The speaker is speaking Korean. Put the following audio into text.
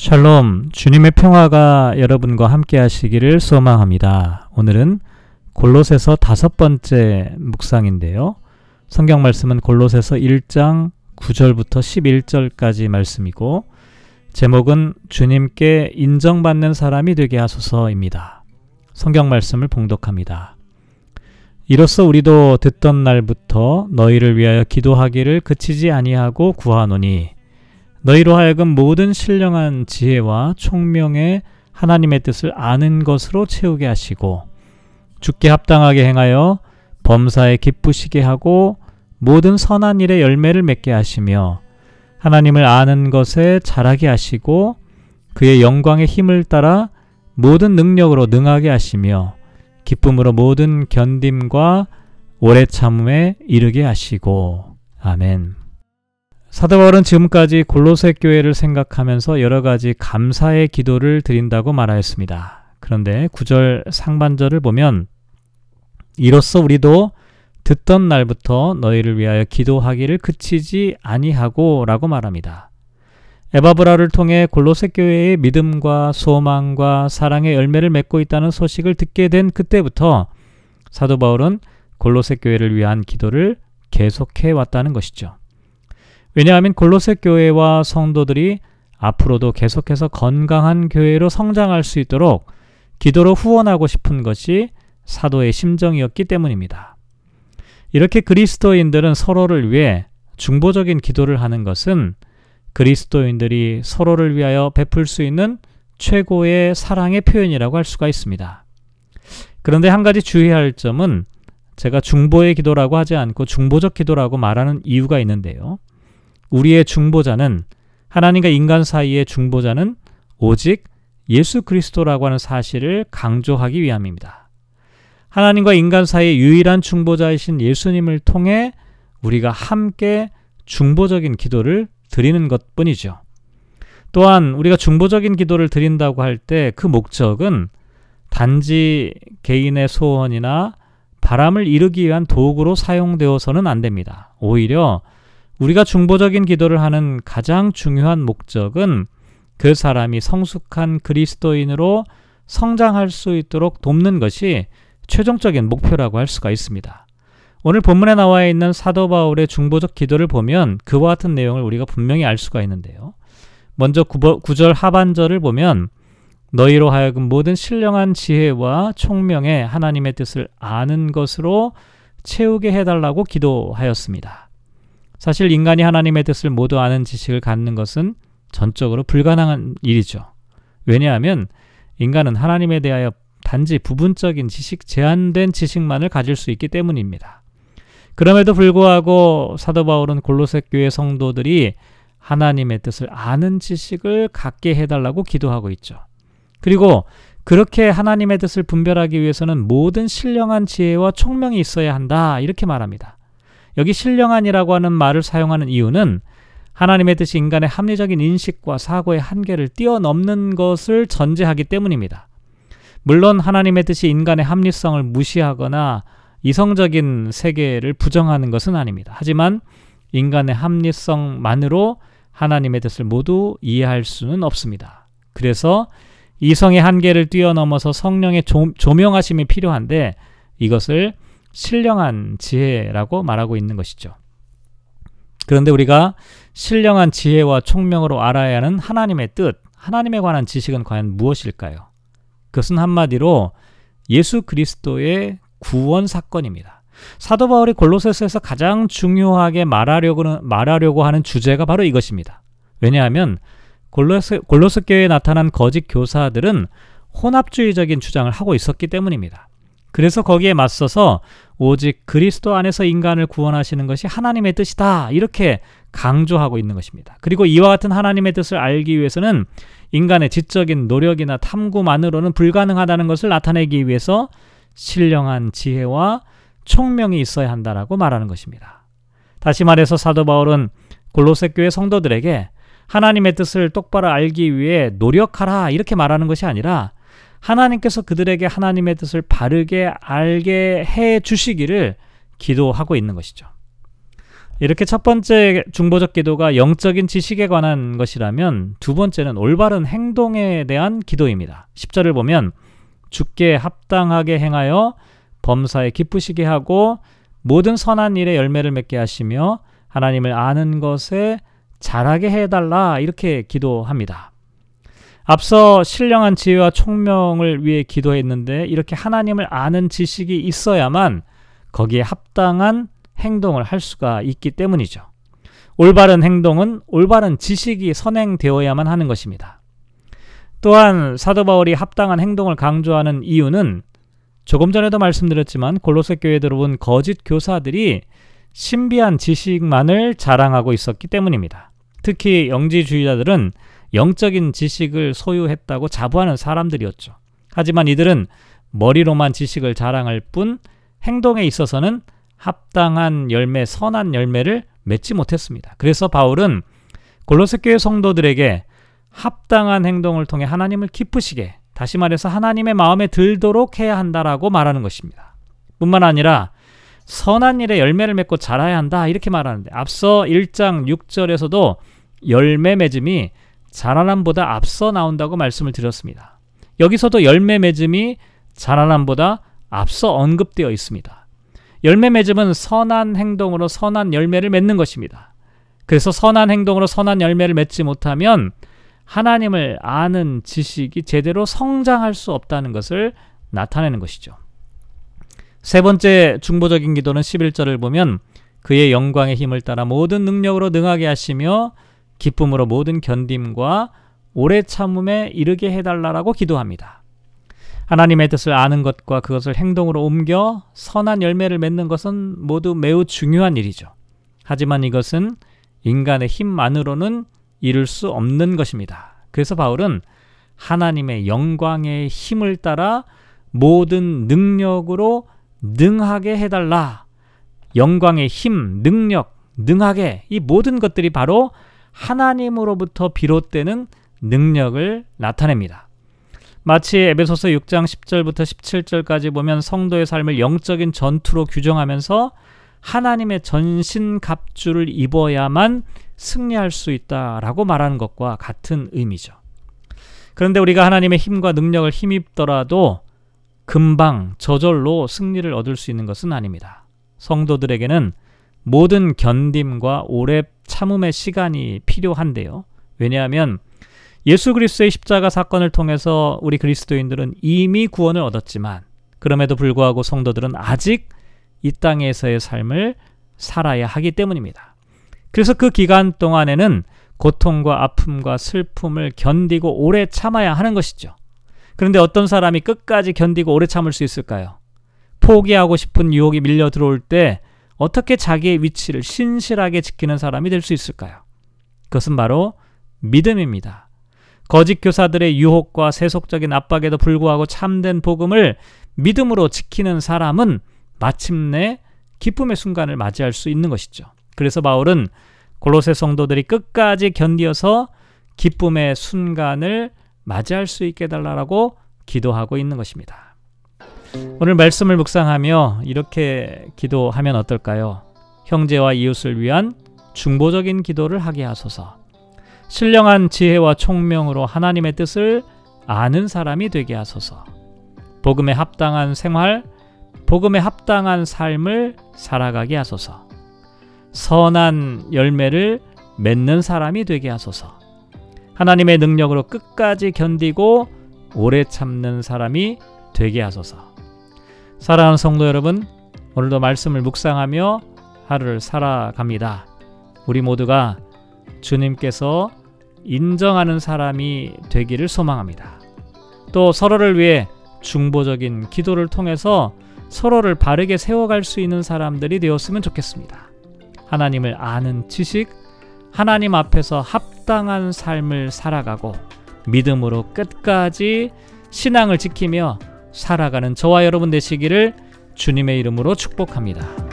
샬롬, 주님의 평화가 여러분과 함께 하시기를 소망합니다. 오늘은 골로새서 다섯 번째 묵상인데요. 성경 말씀은 골로새서 1장 9절부터 11절까지 말씀이고 제목은 주님께 인정받는 사람이 되게 하소서입니다. 성경 말씀을 봉독합니다. 이로써 우리도 듣던 날부터 너희를 위하여 기도하기를 그치지 아니하고 구하노니 너희로 하여금 모든 신령한 지혜와 총명의 하나님의 뜻을 아는 것으로 채우게 하시고 죽게 합당하게 행하여 범사에 기쁘시게 하고 모든 선한 일에 열매를 맺게 하시며 하나님을 아는 것에 자라게 하시고 그의 영광의 힘을 따라 모든 능력으로 능하게 하시며 기쁨으로 모든 견딤과 오래 참음에 이르게 하시고 아멘. 사도 바울은 지금까지 골로새 교회를 생각하면서 여러 가지 감사의 기도를 드린다고 말하였습니다. 그런데 9절 상반절을 보면 이로써 우리도 듣던 날부터 너희를 위하여 기도하기를 그치지 아니하고라고 말합니다. 에바브라를 통해 골로새 교회의 믿음과 소망과 사랑의 열매를 맺고 있다는 소식을 듣게 된 그때부터 사도 바울은 골로새 교회를 위한 기도를 계속해 왔다는 것이죠. 왜냐하면 골로새 교회와 성도들이 앞으로도 계속해서 건강한 교회로 성장할 수 있도록 기도로 후원하고 싶은 것이 사도의 심정이었기 때문입니다. 이렇게 그리스도인들은 서로를 위해 중보적인 기도를 하는 것은 그리스도인들이 서로를 위하여 베풀 수 있는 최고의 사랑의 표현이라고 할 수가 있습니다. 그런데 한 가지 주의할 점은 제가 중보의 기도라고 하지 않고 중보적 기도라고 말하는 이유가 있는데요. 우리의 중보자는 하나님과 인간 사이의 중보자는 오직 예수 그리스도라고 하는 사실을 강조하기 위함입니다. 하나님과 인간 사이의 유일한 중보자이신 예수님을 통해 우리가 함께 중보적인 기도를 드리는 것 뿐이죠. 또한 우리가 중보적인 기도를 드린다고 할 때 그 목적은 단지 개인의 소원이나 바람을 이루기 위한 도구로 사용되어서는 안 됩니다. 오히려 우리가 중보적인 기도를 하는 가장 중요한 목적은 그 사람이 성숙한 그리스도인으로 성장할 수 있도록 돕는 것이 최종적인 목표라고 할 수가 있습니다. 오늘 본문에 나와 있는 사도 바울의 중보적 기도를 보면 그와 같은 내용을 우리가 분명히 알 수가 있는데요. 먼저 9절 하반절을 보면 너희로 하여금 모든 신령한 지혜와 총명의 하나님의 뜻을 아는 것으로 채우게 해달라고 기도하였습니다. 사실 인간이 하나님의 뜻을 모두 아는 지식을 갖는 것은 전적으로 불가능한 일이죠. 왜냐하면 인간은 하나님에 대하여 단지 부분적인 지식, 제한된 지식만을 가질 수 있기 때문입니다. 그럼에도 불구하고 사도 바울은 골로새 교회 성도들이 하나님의 뜻을 아는 지식을 갖게 해달라고 기도하고 있죠. 그리고 그렇게 하나님의 뜻을 분별하기 위해서는 모든 신령한 지혜와 총명이 있어야 한다. 이렇게 말합니다. 여기 신령한이라고 하는 말을 사용하는 이유는 하나님의 뜻이 인간의 합리적인 인식과 사고의 한계를 뛰어넘는 것을 전제하기 때문입니다. 물론 하나님의 뜻이 인간의 합리성을 무시하거나 이성적인 세계를 부정하는 것은 아닙니다. 하지만 인간의 합리성만으로 하나님의 뜻을 모두 이해할 수는 없습니다. 그래서 이성의 한계를 뛰어넘어서 성령의 조, 조명하심이 필요한데 이것을 신령한 지혜라고 말하고 있는 것이죠. 그런데 우리가 신령한 지혜와 총명으로 알아야 하는 하나님의 뜻, 하나님에 관한 지식은 과연 무엇일까요? 그것은 한마디로 예수 그리스도의 구원 사건입니다. 사도 바울이 골로새서에서 가장 중요하게 말하려고 말하려고 하는 주제가 바로 이것입니다. 왜냐하면 골로새 교회에 나타난 거짓 교사들은 혼합주의적인 주장을 하고 있었기 때문입니다. 그래서 거기에 맞서서 오직 그리스도 안에서 인간을 구원하시는 것이 하나님의 뜻이다. 이렇게 강조하고 있는 것입니다. 그리고 이와 같은 하나님의 뜻을 알기 위해서는 인간의 지적인 노력이나 탐구만으로는 불가능하다는 것을 나타내기 위해서 신령한 지혜와 총명이 있어야 한다라고 말하는 것입니다. 다시 말해서 사도 바울은 골로새 교회 성도들에게 하나님의 뜻을 똑바로 알기 위해 노력하라 이렇게 말하는 것이 아니라 하나님께서 그들에게 하나님의 뜻을 바르게 알게 해 주시기를 기도하고 있는 것이죠. 이렇게 첫 번째 중보적 기도가 영적인 지식에 관한 것이라면 두 번째는 올바른 행동에 대한 기도입니다. 10절을 보면 주께 합당하게 행하여 범사에 기쁘시게 하고 모든 선한 일에 열매를 맺게 하시며 하나님을 아는 것에 잘하게 해달라 이렇게 기도합니다. 앞서 신령한 지혜와 총명을 위해 기도했는데 이렇게 하나님을 아는 지식이 있어야만 거기에 합당한 행동을 할 수가 있기 때문이죠. 올바른 행동은 올바른 지식이 선행되어야만 하는 것입니다. 또한 사도 바울이 합당한 행동을 강조하는 이유는 조금 전에도 말씀드렸지만 골로새 교회에 들어온 거짓 교사들이 신비한 지식만을 자랑하고 있었기 때문입니다. 특히 영지주의자들은 영적인 지식을 소유했다고 자부하는 사람들이었죠. 하지만 이들은 머리로만 지식을 자랑할 뿐 행동에 있어서는 합당한 열매, 선한 열매를 맺지 못했습니다. 그래서 바울은 골로새 교회 성도들에게 합당한 행동을 통해 하나님을 기쁘시게 다시 말해서 하나님의 마음에 들도록 해야 한다라고 말하는 것입니다. 뿐만 아니라 선한 일에 열매를 맺고 자라야 한다 이렇게 말하는데 앞서 1장 6절에서도 열매 맺음이 자라남보다 앞서 나온다고 말씀을 드렸습니다. 여기서도 열매 맺음이 자라남보다 앞서 언급되어 있습니다. 열매 맺음은 선한 행동으로 선한 열매를 맺는 것입니다. 그래서 선한 행동으로 선한 열매를 맺지 못하면 하나님을 아는 지식이 제대로 성장할 수 없다는 것을 나타내는 것이죠. 세 번째 중보적인 기도는 11절을 보면 그의 영광의 힘을 따라 모든 능력으로 능하게 하시며 기쁨으로 모든 견딤과 오래 참음에 이르게 해달라라고 기도합니다. 하나님의 뜻을 아는 것과 그것을 행동으로 옮겨 선한 열매를 맺는 것은 모두 매우 중요한 일이죠. 하지만 이것은 인간의 힘만으로는 이룰 수 없는 것입니다. 그래서 바울은 하나님의 영광의 힘을 따라 모든 능력으로 능하게 해달라. 영광의 힘, 능력, 능하게 이 모든 것들이 바로 하나님으로부터 비롯되는 능력을 나타냅니다. 마치 에베소서 6장 10절부터 17절까지 보면 성도의 삶을 영적인 전투로 규정하면서 하나님의 전신 갑주를 입어야만 승리할 수 있다라고 말하는 것과 같은 의미죠. 그런데 우리가 하나님의 힘과 능력을 힘입더라도 금방 저절로 승리를 얻을 수 있는 것은 아닙니다. 성도들에게는 모든 견딤과 오래 참음의 시간이 필요한데요. 왜냐하면 예수 그리스도의 십자가 사건을 통해서 우리 그리스도인들은 이미 구원을 얻었지만 그럼에도 불구하고 성도들은 아직 이 땅에서의 삶을 살아야 하기 때문입니다. 그래서 그 기간 동안에는 고통과 아픔과 슬픔을 견디고 오래 참아야 하는 것이죠. 그런데 어떤 사람이 끝까지 견디고 오래 참을 수 있을까요? 포기하고 싶은 유혹이 밀려 들어올 때 어떻게 자기의 위치를 신실하게 지키는 사람이 될 수 있을까요? 그것은 바로 믿음입니다. 거짓 교사들의 유혹과 세속적인 압박에도 불구하고 참된 복음을 믿음으로 지키는 사람은 마침내 기쁨의 순간을 맞이할 수 있는 것이죠. 그래서 바울은 골로새 성도들이 끝까지 견디어서 기쁨의 순간을 맞이할 수 있게 달라고 기도하고 있는 것입니다. 오늘 말씀을 묵상하며 이렇게 기도하면 어떨까요? 형제와 이웃을 위한 중보적인 기도를 하게 하소서. 신령한 지혜와 총명으로 하나님의 뜻을 아는 사람이 되게 하소서. 복음에 합당한 생활, 복음에 합당한 삶을 살아가게 하소서. 선한 열매를 맺는 사람이 되게 하소서. 하나님의 능력으로 끝까지 견디고 오래 참는 사람이 되게 하소서. 사랑하는 성도 여러분, 오늘도 말씀을 묵상하며 하루를 살아갑니다. 우리 모두가 주님께서 인정하는 사람이 되기를 소망합니다. 또 서로를 위해 중보적인 기도를 통해서 서로를 바르게 세워갈 수 있는 사람들이 되었으면 좋겠습니다. 하나님을 아는 지식, 하나님 앞에서 합당한 삶을 살아가고 믿음으로 끝까지 신앙을 지키며 살아가는 저와 여러분 되시기를 주님의 이름으로 축복합니다.